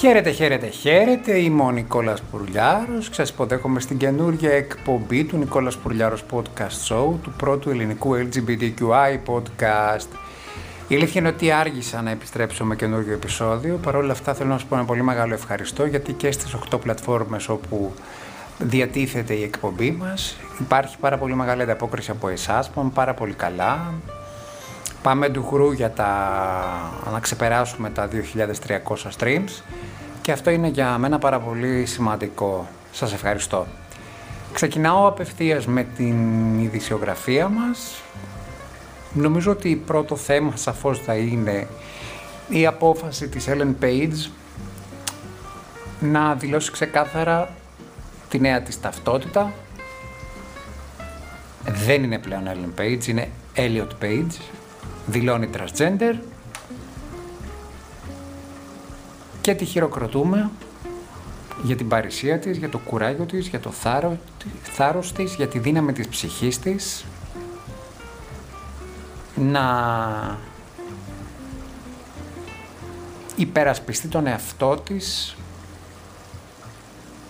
Χαίρετε, χαίρετε, χαίρετε. Είμαι ο Νικόλας Πουρλιάρος. Σας υποδέχομαι στην καινούργια εκπομπή του Νικόλας Πουρλιάρος Podcast Show, του πρώτου ελληνικού LGBTQI podcast. Η αλήθεια είναι ότι άργησα να επιστρέψω με καινούργιο επεισόδιο. Παρ' όλα αυτά θέλω να σας πω ένα πολύ μεγάλο ευχαριστώ γιατί και στις 8 πλατφόρμες όπου διατίθεται η εκπομπή μας υπάρχει πάρα πολύ μεγάλη ανταπόκριση από εσάς, πάμε πάρα πολύ καλά. Πάμε ντουγρού για τα... να ξεπεράσουμε τα 2.300 streams και αυτό είναι για μένα πάρα πολύ σημαντικό. Σας ευχαριστώ. Ξεκινάω απευθείας με την ειδησιογραφία μας. Νομίζω ότι πρώτο θέμα σαφώς θα είναι η απόφαση της Ellen Page να δηλώσει ξεκάθαρα τη νέα της ταυτότητα. Δεν είναι πλέον Ellen Page, είναι Elliot Page δηλώνει transgender. Και τη χειροκροτούμε για την παρησία της, για το κουράγιο της, για το θάρρο, θάρρος της, για τη δύναμη της ψυχής της. Να υπερασπιστεί τον εαυτό της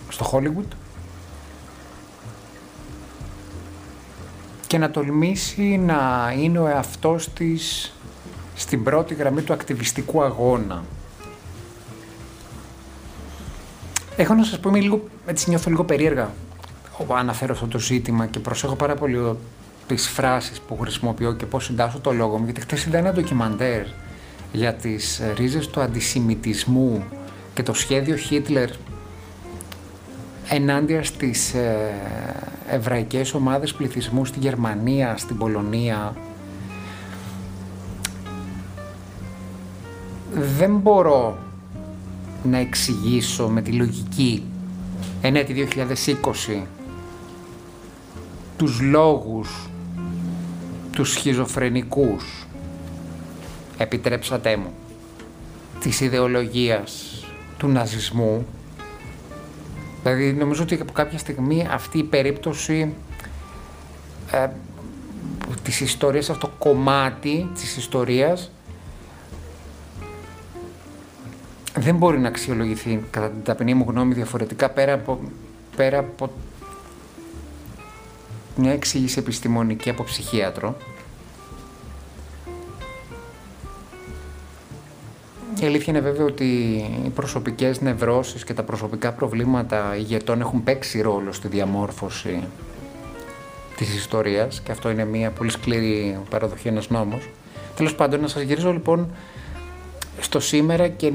στο Hollywood και να τολμήσει να είναι ο εαυτός της στην πρώτη γραμμή του ακτιβιστικού αγώνα. Έχω να σας πω, είμαι λίγο, έτσι νιώθω λίγο περίεργα όπου αναφέρω αυτό το ζήτημα και προσέχω πάρα πολύ τις φράσεις που χρησιμοποιώ και πώς συντάσσω το λόγο μου, γιατί χθες είδα ένα ντοκιμαντέρ για τις ρίζες του αντισημιτισμού και το σχέδιο Χίτλερ ενάντια στις ε, εβραϊκές ομάδες πληθυσμού στη Γερμανία, στην Πολωνία. Δεν μπορώ να εξηγήσω με τη λογική ενέτη 2020 τους λόγους τους σχιζοφρενικούς επιτρέψατε μου της ιδεολογίας του ναζισμού Δηλαδή νομίζω ότι από κάποια στιγμή αυτή η περίπτωση ε, της ιστορίας, αυτό το κομμάτι της ιστορίας δεν μπορεί να αξιολογηθεί κατά την ταπεινή μου γνώμη διαφορετικά πέρα από, πέρα από μια εξήγηση επιστημονική από ψυχίατρο. Η αλήθεια είναι βέβαια ότι οι προσωπικές νευρώσεις και τα προσωπικά προβλήματα ηγετών έχουν παίξει ρόλο στη διαμόρφωση της ιστορίας και αυτό είναι μια πολύ σκληρή παραδοχή, ένας νόμος. Τέλος πάντων, να σας γυρίσω λοιπόν στο σήμερα και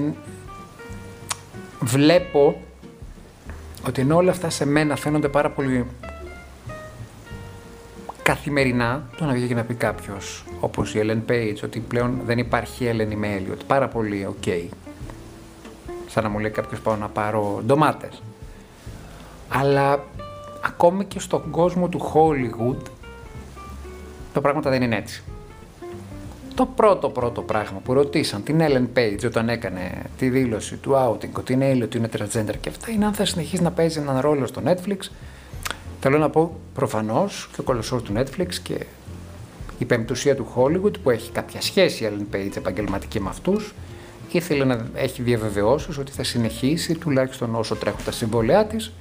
βλέπω ότι ενώ όλα αυτά σε μένα φαίνονται πάρα πολύ καθημερινά το να βγει και να πει κάποιος, όπως η Ellen Page, ότι πλέον δεν υπάρχει Ellen με Elliot. Πάρα πολύ OK. Okay. Σαν να μου λέει κάποιος πάω να πάρω ντομάτες. Αλλά ακόμη και στον κόσμο του Hollywood τα πράγματα δεν είναι έτσι. Το πρώτο πρώτο πράγμα που ρωτήσαν την Ellen Page όταν έκανε τη δήλωση του outing ότι είναι Elliot, ότι είναι transgender και αυτά είναι αν θα συνεχίσει να παίζει έναν ρόλο στο Netflix Θέλω να πω προφανώς και ο κολοσσός του Netflix και η πεμπτουσία του Hollywood που έχει κάποια σχέση η Ellen Page επαγγελματική με αυτούς, ήθελε να έχει διαβεβαιώσεις ότι θα συνεχίσει τουλάχιστον όσο τρέχουν τα συμβόλαιά της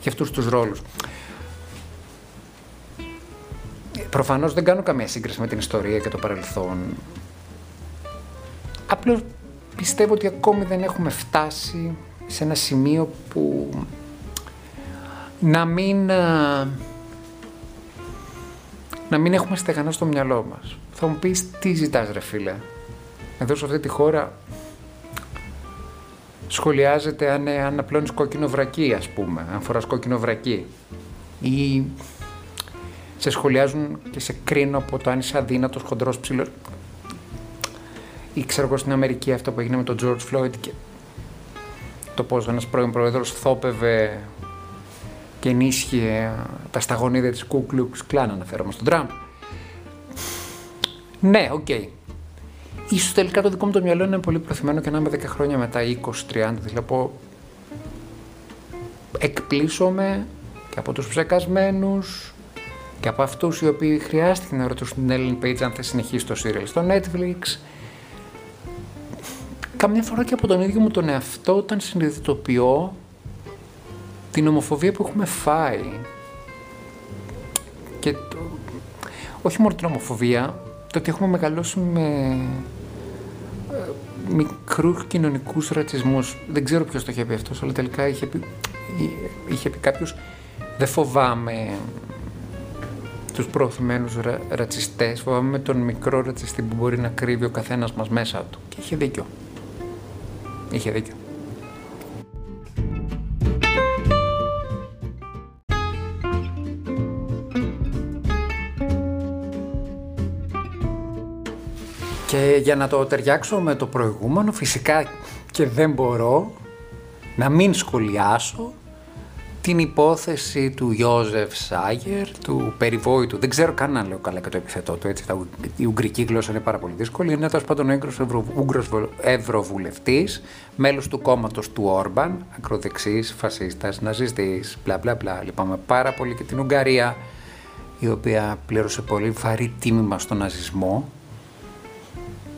και αυτούς τους ρόλους. Προφανώς δεν κάνω καμία σύγκριση με την ιστορία και το παρελθόν. Απλώς πιστεύω ότι ακόμη δεν έχουμε φτάσει σε ένα σημείο που να μην, ε, να μην έχουμε στεγανά στο μυαλό μας. Θα μου πεις τι ζητάς ρε φίλε; Εδώ σε αυτή τη χώρα σχολιάζεται αν, ε, αν απλώνεις κόκκινο βρακί ας πούμε, αν φοράς κόκκινο βρακί. Ή σε σχολιάζουν και σε κρίνω από το αν είσαι αδύνατος, χοντρός, ψηλός. Ή ξέρω εγώ στην Αμερική αυτό που έγινε με τον George Floyd και το πώς ένας πρώην πρόεδρος θόπευε και ενίσχυε τα σταγονίδια της Ku Klux Klan, αναφέρομαι στον Τραμπ. Ναι, OK. Okay. Ίσως τελικά το δικό μου το μυαλό είναι πολύ προχωρημένο και να είμαι 10 χρόνια μετά, 20-30, δηλαδή που εκπλήσσομαι και από τους ψεκασμένους και από αυτούς οι οποίοι χρειάστηκε να ρωτήσουν την Ellen Page αν θα συνεχίσει το serial στο Netflix καμιά φορά και από τον ίδιο μου τον εαυτό όταν συνειδητοποιώ την ομοφοβία που έχουμε φάει. Και το, όχι μόνο την ομοφοβία, το ότι έχουμε μεγαλώσει με ε, μικρούς κοινωνικούς ρατσισμούς. Δεν ξέρω ποιος το είχε πει αυτός, αλλά τελικά είχε πει, είχε πει κάποιος δεν φοβάμαι τους προωθημένους ρα, ρατσιστές, φοβάμαι τον μικρό ρατσιστή που μπορεί να κρύβει ο καθένας μας μέσα του. Και είχε δίκιο. Είχε δίκιο. Και για να το ταιριάξω με το προηγούμενο, φυσικά και δεν μπορώ να μην σχολιάσω την υπόθεση του Ιώζεφ Σάγερ, του περιβόητου. Δεν ξέρω καν να λέω καλά και το επιθετό του. Έτσι, η ουγγρική γλώσσα είναι πάρα πολύ δύσκολη. Είναι τέλος πάντων ο Ούγγρο Ευρωβουλευτής, μέλος του κόμματος του Όρμπαν, ακροδεξής, φασίστας, ναζιστής, μπλα μπλα μπλα. Λυπάμαι πάρα πολύ και την Ουγγαρία, η οποία πλήρωσε πολύ βαρύ τίμημα στον ναζισμό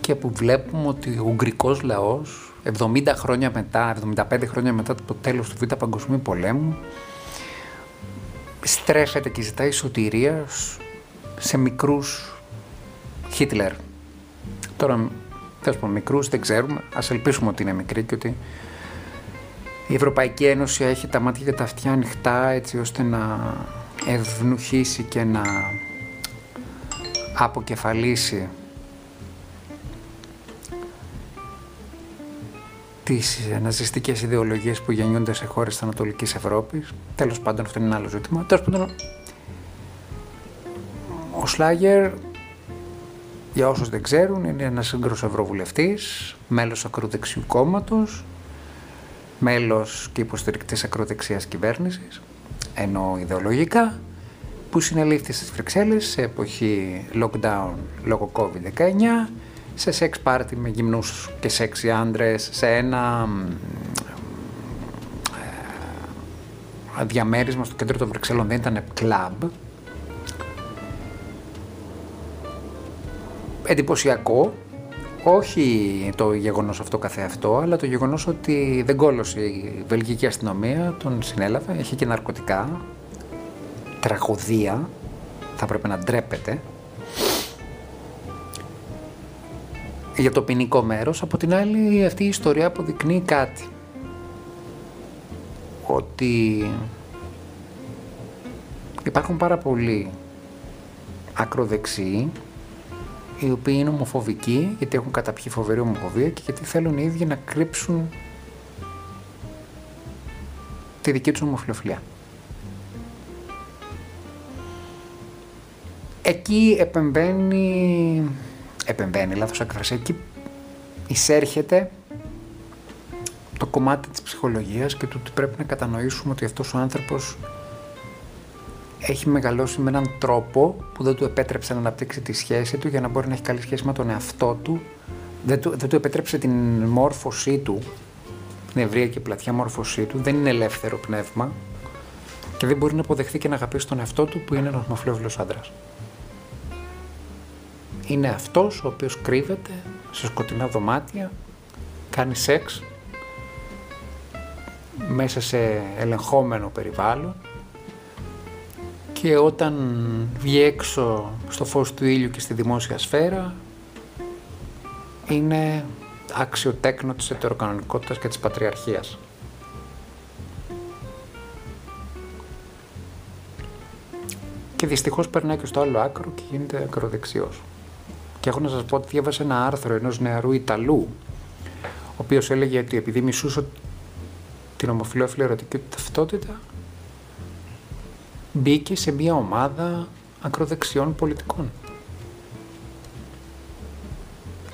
και που βλέπουμε ότι ο Ουγγρικός λαός 70 χρόνια μετά, 75 χρόνια μετά το τέλος του Β' Παγκοσμίου Πολέμου στρέφεται και ζητάει σωτηρίας σε μικρούς Χίτλερ. Τώρα, τέλος πω, μικρούς δεν ξέρουμε, ας ελπίσουμε ότι είναι μικροί και ότι η Ευρωπαϊκή Ένωση έχει τα μάτια και τα αυτιά ανοιχτά έτσι ώστε να ευνουχίσει και να αποκεφαλίσει τις ναζιστικές ιδεολογίες που γεννιούνται σε χώρες της Ανατολικής Ευρώπης. Τέλος πάντων αυτό είναι ένα άλλο ζήτημα. Τέλος πάντων ο Σλάγερ για όσους δεν ξέρουν είναι ένας σύγκρος ευρωβουλευτής, μέλος ακροδεξιού κόμματος, μέλος και υποστηρικτής ακροδεξιάς κυβέρνησης, ενώ ιδεολογικά, που συνελήφθη στις Βρυξέλλες σε εποχή lockdown λόγω COVID-19 σε σεξ πάρτι με γυμνούς και σεξι άντρες, σε ένα ε, διαμέρισμα στο κέντρο των Βρυξέλλων, δεν ήταν κλαμπ. Εντυπωσιακό, όχι το γεγονός αυτό καθεαυτό, αλλά το γεγονός ότι δεν κόλωσε η βελγική αστυνομία, τον συνέλαβε, είχε και ναρκωτικά, τραγωδία, θα πρέπει να ντρέπεται. Για το ποινικό μέρος. Από την άλλη αυτή η ιστορία αποδεικνύει κάτι. Ότι υπάρχουν πάρα πολλοί ακροδεξιοί οι οποίοι είναι ομοφοβικοί γιατί έχουν καταπιεί φοβερή ομοφοβία και γιατί θέλουν οι ίδιοι να κρύψουν τη δική τους ομοφιλοφιλία. Εκεί επεμβαίνει επεμβαίνει, λάθος έκφραση, εκεί εισέρχεται το κομμάτι της ψυχολογίας και του ότι πρέπει να κατανοήσουμε ότι αυτός ο άνθρωπος έχει μεγαλώσει με έναν τρόπο που δεν του επέτρεψε να αναπτύξει τη σχέση του για να μπορεί να έχει καλή σχέση με τον εαυτό του. Δεν του, δεν του επέτρεψε την μόρφωσή του, την ευρεία και πλατιά μόρφωσή του. Δεν είναι ελεύθερο πνεύμα και δεν μπορεί να αποδεχθεί και να αγαπήσει τον εαυτό του που είναι ένας μαφλόβιλος άντρας είναι αυτός ο οποίος κρύβεται σε σκοτεινά δωμάτια, κάνει σεξ μέσα σε ελεγχόμενο περιβάλλον και όταν βγει έξω στο φως του ήλιου και στη δημόσια σφαίρα είναι άξιο τέκνο της ετεροκανονικότητας και της πατριαρχίας. Και δυστυχώς περνάει και στο άλλο άκρο και γίνεται ακροδεξιός. Και έχω να σας πω ότι διάβασα ένα άρθρο ενός νεαρού Ιταλού, ο οποίος έλεγε ότι επειδή μισούσε την ομοφιλόφιλη ερωτική ταυτότητα, μπήκε σε μια ομάδα ακροδεξιών πολιτικών.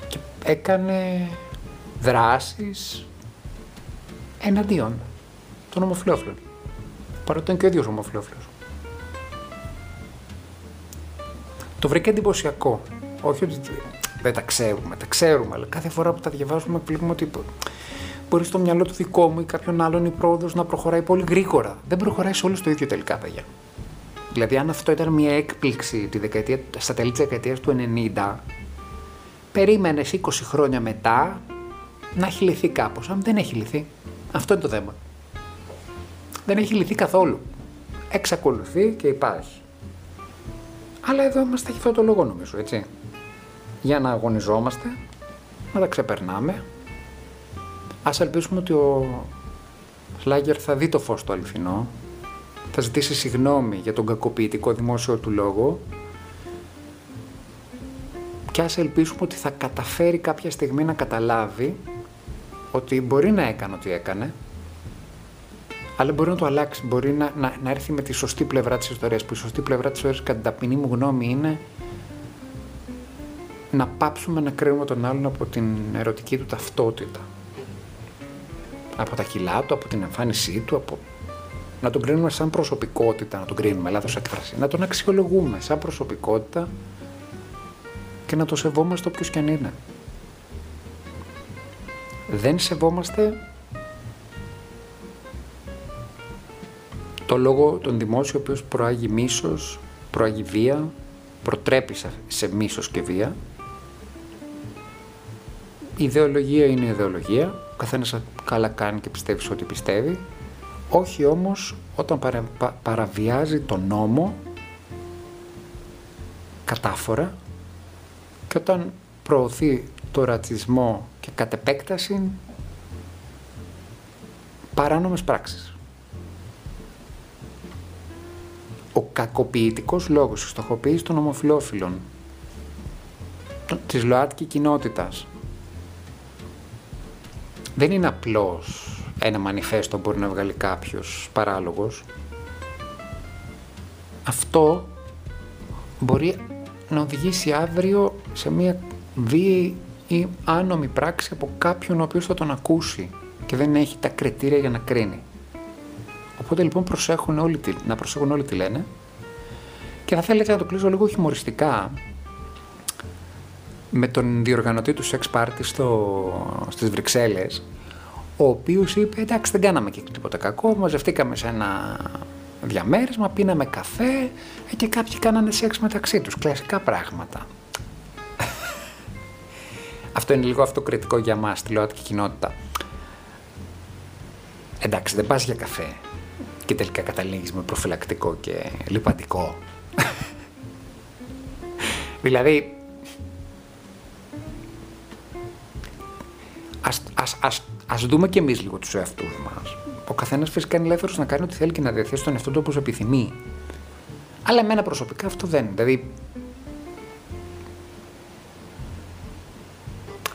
Και έκανε δράσεις εναντίον των ομοφιλόφιλων. Παρότι ήταν και ο ίδιος ομοφιλόφιλος. Το βρήκα εντυπωσιακό όχι ότι δεν τα ξέρουμε, τα ξέρουμε, αλλά κάθε φορά που τα διαβάζουμε βλέπουμε ότι μπορεί στο μυαλό του δικό μου ή κάποιον άλλον η πρόοδος να προχωράει πολύ γρήγορα. Δεν προχωράει σε όλους το ίδιο τελικά, παιδιά. Δηλαδή, αν αυτό ήταν μια έκπληξη τη δεκαετία, στα τέλη της δεκαετίας του 90, περίμενες 20 χρόνια μετά να έχει λυθεί κάπως. Αν δεν έχει λυθεί, αυτό είναι το θέμα. Δεν έχει λυθεί καθόλου. Εξακολουθεί και υπάρχει. Αλλά εδώ είμαστε για αυτό το λόγο νομίζω, έτσι. Για να αγωνιζόμαστε, να τα ξεπερνάμε. Ας ελπίσουμε ότι ο Σλάγκερ θα δει το φως το αληθινό, θα ζητήσει συγγνώμη για τον κακοποιητικό δημόσιο του λόγο και ας ελπίσουμε ότι θα καταφέρει κάποια στιγμή να καταλάβει ότι μπορεί να έκανε ό,τι έκανε, αλλά μπορεί να το αλλάξει, μπορεί να, να, να έρθει με τη σωστή πλευρά της ιστορίας, που η σωστή πλευρά της ιστορίας κατά την ταπεινή μου γνώμη είναι να πάψουμε να κρίνουμε τον άλλον από την ερωτική του ταυτότητα. Από τα κιλά του, από την εμφάνισή του, από... να τον κρίνουμε σαν προσωπικότητα, να τον κρίνουμε, λάθος έκφραση, να τον αξιολογούμε σαν προσωπικότητα και να το σεβόμαστε όποιος και αν είναι. Δεν σεβόμαστε το λόγο τον δημόσιο ο οποίος προάγει μίσος, προάγει βία, προτρέπει σε μίσος και βία. Η ιδεολογία είναι η ιδεολογία, ο καθένας καλά κάνει και πιστεύει σε ό,τι πιστεύει, όχι όμως όταν παραβιάζει τον νόμο κατάφορα και όταν προωθεί το ρατσισμό και κατ' επέκταση παράνομες πράξεις. Ο κακοποιητικός λόγος, η στοχοποίησης των ομοφιλόφιλων, της ΛΟΑΤΚΙ κοινότητας, δεν είναι απλώς ένα μανιφέστο που μπορεί να βγάλει κάποιος παράλογος. Αυτό μπορεί να οδηγήσει αύριο σε μια βίαιη ή άνομη πράξη από κάποιον ο οποίος θα τον ακούσει και δεν έχει τα κριτήρια για να κρίνει. Οπότε λοιπόν προσέχουν όλοι, να προσέχουν όλοι τι λένε και θα θέλετε να το κλείσω λίγο χιουμοριστικά με τον διοργανωτή του sex party στο, στις Βρυξέλλες ο οποίος είπε εντάξει δεν κάναμε και τίποτα κακό, μαζευτήκαμε σε ένα διαμέρισμα, πίναμε καφέ ε, και κάποιοι κάνανε σεξ μεταξύ τους, κλασικά πράγματα. Αυτό είναι λίγο αυτοκριτικό για μας, τη ΛΟΑΤΚΙ κοινότητα. Εντάξει, δεν πας για καφέ και τελικά καταλήγεις με προφυλακτικό και λιπαντικό. δηλαδή, ας, ας, ας, ας δούμε και εμείς λίγο τους εαυτούς μας. Ο καθένας φυσικά είναι ελεύθερος να κάνει ό,τι θέλει και να διαθέσει τον εαυτό του όπως επιθυμεί. Αλλά εμένα προσωπικά αυτό δεν. Δηλαδή.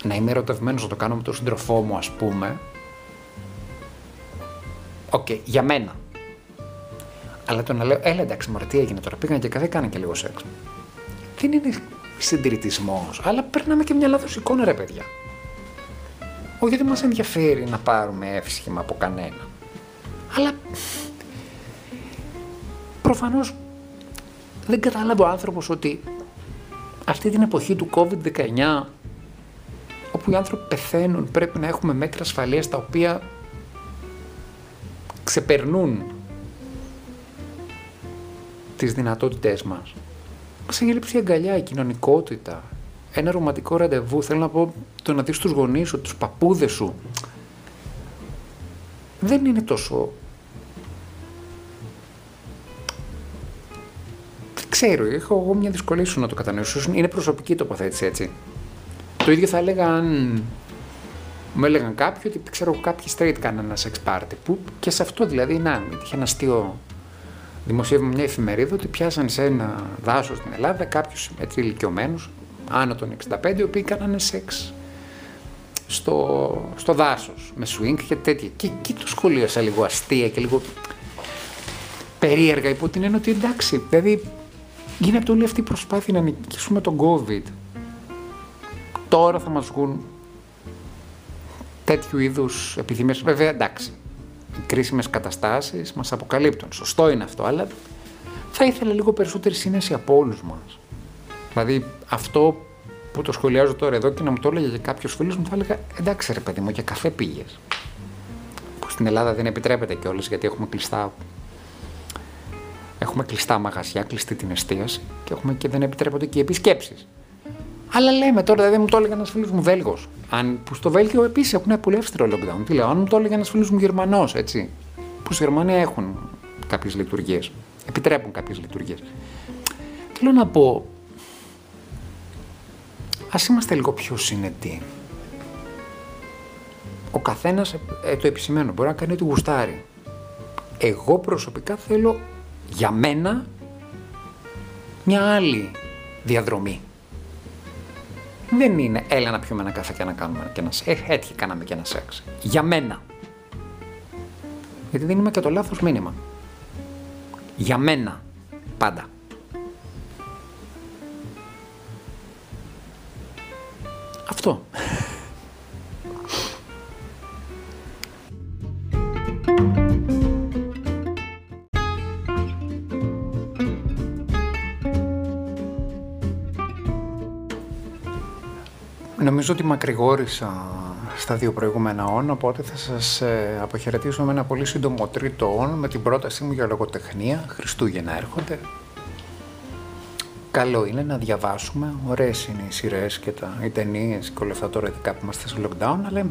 Να είμαι ερωτευμένος να το κάνω με τον σύντροφό μου, ας πούμε. OK, okay, για μένα. Αλλά το να λέω, έλα εντάξει, μωρέ, τι έγινε τώρα, πήγαν και καφέ, κάνα και λίγο σεξ. Δεν είναι συντηρητισμός, αλλά περνάμε και μια λάθος εικόνα, ρε παιδιά. Όχι ότι μας ενδιαφέρει να πάρουμε εύσημα από κανένα. Αλλά προφανώς δεν κατάλαβε ο άνθρωπος ότι αυτή την εποχή του COVID-19 όπου οι άνθρωποι πεθαίνουν πρέπει να έχουμε μέτρα ασφαλείας τα οποία ξεπερνούν τις δυνατότητές μας. Μας έχει λείψει η αγκαλιά, η κοινωνικότητα, ένα ρομαντικό ραντεβού, θέλω να πω το να δεις τους γονείς σου, τους παππούδες σου. Δεν είναι τόσο ξέρω, έχω εγώ μια δυσκολία σου να το κατανοήσω. Είναι προσωπική τοποθέτηση έτσι. Το ίδιο θα έλεγα αν μου έλεγαν κάποιοι ότι ξέρω κάποιοι straight κάνανε ένα sex party. Που και σε αυτό δηλαδή, να, είχε ένα αστείο δημοσίευμα μια εφημερίδα ότι πιάσαν σε ένα δάσος στην Ελλάδα κάποιους έτσι ηλικιωμένους, άνω των 65, οι οποίοι κάνανε σεξ στο, στο δάσος με swing και τέτοια. Και εκεί το σχολίασα λίγο αστεία και λίγο περίεργα υπό την έννοια ότι εντάξει, δηλαδή γίνεται όλη αυτή η προσπάθεια να νικήσουμε τον COVID. Τώρα θα μας βγουν τέτοιου είδους επιδημίες. Βέβαια, εντάξει, οι κρίσιμες καταστάσεις μας αποκαλύπτουν. Σωστό είναι αυτό, αλλά θα ήθελα λίγο περισσότερη σύνεση από όλους μας. Δηλαδή, αυτό που το σχολιάζω τώρα εδώ και να μου το έλεγε και κάποιος φίλος μου, θα έλεγα εντάξει ρε παιδί μου, για καφέ πήγες. Που στην Ελλάδα δεν επιτρέπεται κιόλας γιατί έχουμε κλειστά Έχουμε κλειστά μαγαζιά, κλειστή την εστίαση και, έχουμε και δεν επιτρέπονται και οι επισκέψεις. Αλλά λέμε τώρα, δηλαδή μου το έλεγε ένας φίλος μου Βέλγος. Αν, που στο Βέλγιο επίσης έχουν πολύ αυστηρό lockdown. Τι λέω, αν μου το έλεγε ένας φίλος μου Γερμανός, έτσι. Που στη Γερμανία έχουν κάποιες λειτουργίες. Επιτρέπουν κάποιες λειτουργίες. Θέλω να πω, ας είμαστε λίγο πιο συνετοί. Ο καθένας, ε, το επισημαίνω, μπορεί να κάνει ό,τι γουστάρει. Εγώ προσωπικά θέλω για μένα μια άλλη διαδρομή. Δεν είναι έλα να πιούμε ένα καφέ και να κάνουμε και ένα σεξ. Ε, έτυχε κάναμε και ένα σεξ. Για μένα. Γιατί δεν είμαι και το λάθος μήνυμα. Για μένα. Πάντα. Νομίζω ότι μακρηγόρησα στα δύο προηγούμενα όν, οπότε θα σας ε, αποχαιρετήσω με ένα πολύ σύντομο τρίτο όν με την πρότασή μου για λογοτεχνία. Χριστούγεννα έρχονται. Καλό είναι να διαβάσουμε. Ωραίες είναι οι σειρές και τα, οι ταινίες και όλα αυτά τώρα ειδικά που είμαστε σε lockdown. Αλλά εν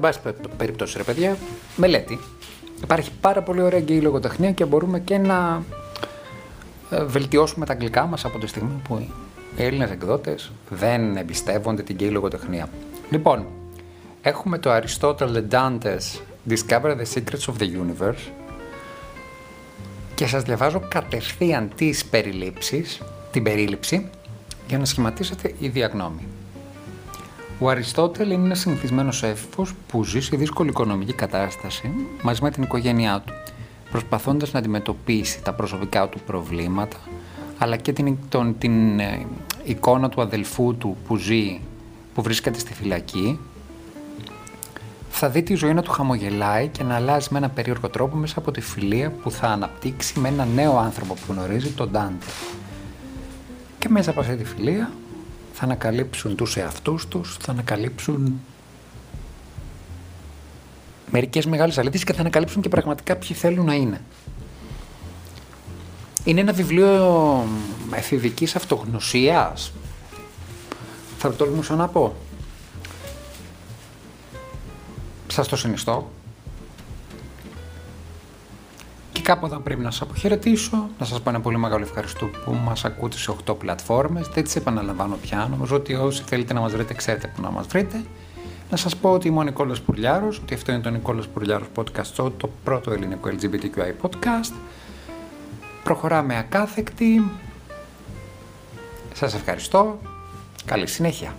πάση περιπτώσει, ρε παιδιά, μελέτη. Υπάρχει πάρα πολύ ωραία γκέι λογοτεχνία και μπορούμε και να ε, βελτιώσουμε τα αγγλικά μας από τη στιγμή που οι Έλληνες εκδότες δεν εμπιστεύονται την γκέι λογοτεχνία. Λοιπόν, έχουμε το Aristotle and Dante's Discover the Secrets of the Universe και σας διαβάζω κατευθείαν τις περιλήψεις, την περίληψη για να σχηματίσετε η διαγνώμη. Ο Αριστότελ είναι ένας συνηθισμένος έφηβος που ζει σε δύσκολη οικονομική κατάσταση μαζί με την οικογένειά του, προσπαθώντας να αντιμετωπίσει τα προσωπικά του προβλήματα αλλά και την, τον, την ε, εικόνα του αδελφού του που ζει, που βρίσκεται στη φυλακή, θα δει τη ζωή να του χαμογελάει και να αλλάζει με ένα περίεργο τρόπο μέσα από τη φιλία που θα αναπτύξει με ένα νέο άνθρωπο που γνωρίζει, τον Ντάντε. Και μέσα από αυτή τη φιλία θα ανακαλύψουν τους εαυτούς τους, θα ανακαλύψουν μερικές μεγάλες αλήθειες και θα ανακαλύψουν και πραγματικά ποιοι θέλουν να είναι. Είναι ένα βιβλίο εφηβικής αυτογνωσίας. Θα το τολμούσα να πω. Σας το συνιστώ. Και κάπου εδώ πρέπει να σας αποχαιρετήσω, να σας πω ένα πολύ μεγάλο ευχαριστώ που μας ακούτε σε 8 πλατφόρμες. Δεν τις επαναλαμβάνω πια, νομίζω ότι όσοι θέλετε να μας βρείτε ξέρετε που να μας βρείτε. Να σας πω ότι είμαι ο Νικόλας Πουρλιάρος, ότι αυτό είναι το Νικόλας Πουρλιάρος Podcast Show, το πρώτο ελληνικό LGBTQI podcast. Προχωράμε ακάθεκτη. Σας ευχαριστώ. Καλή συνέχεια.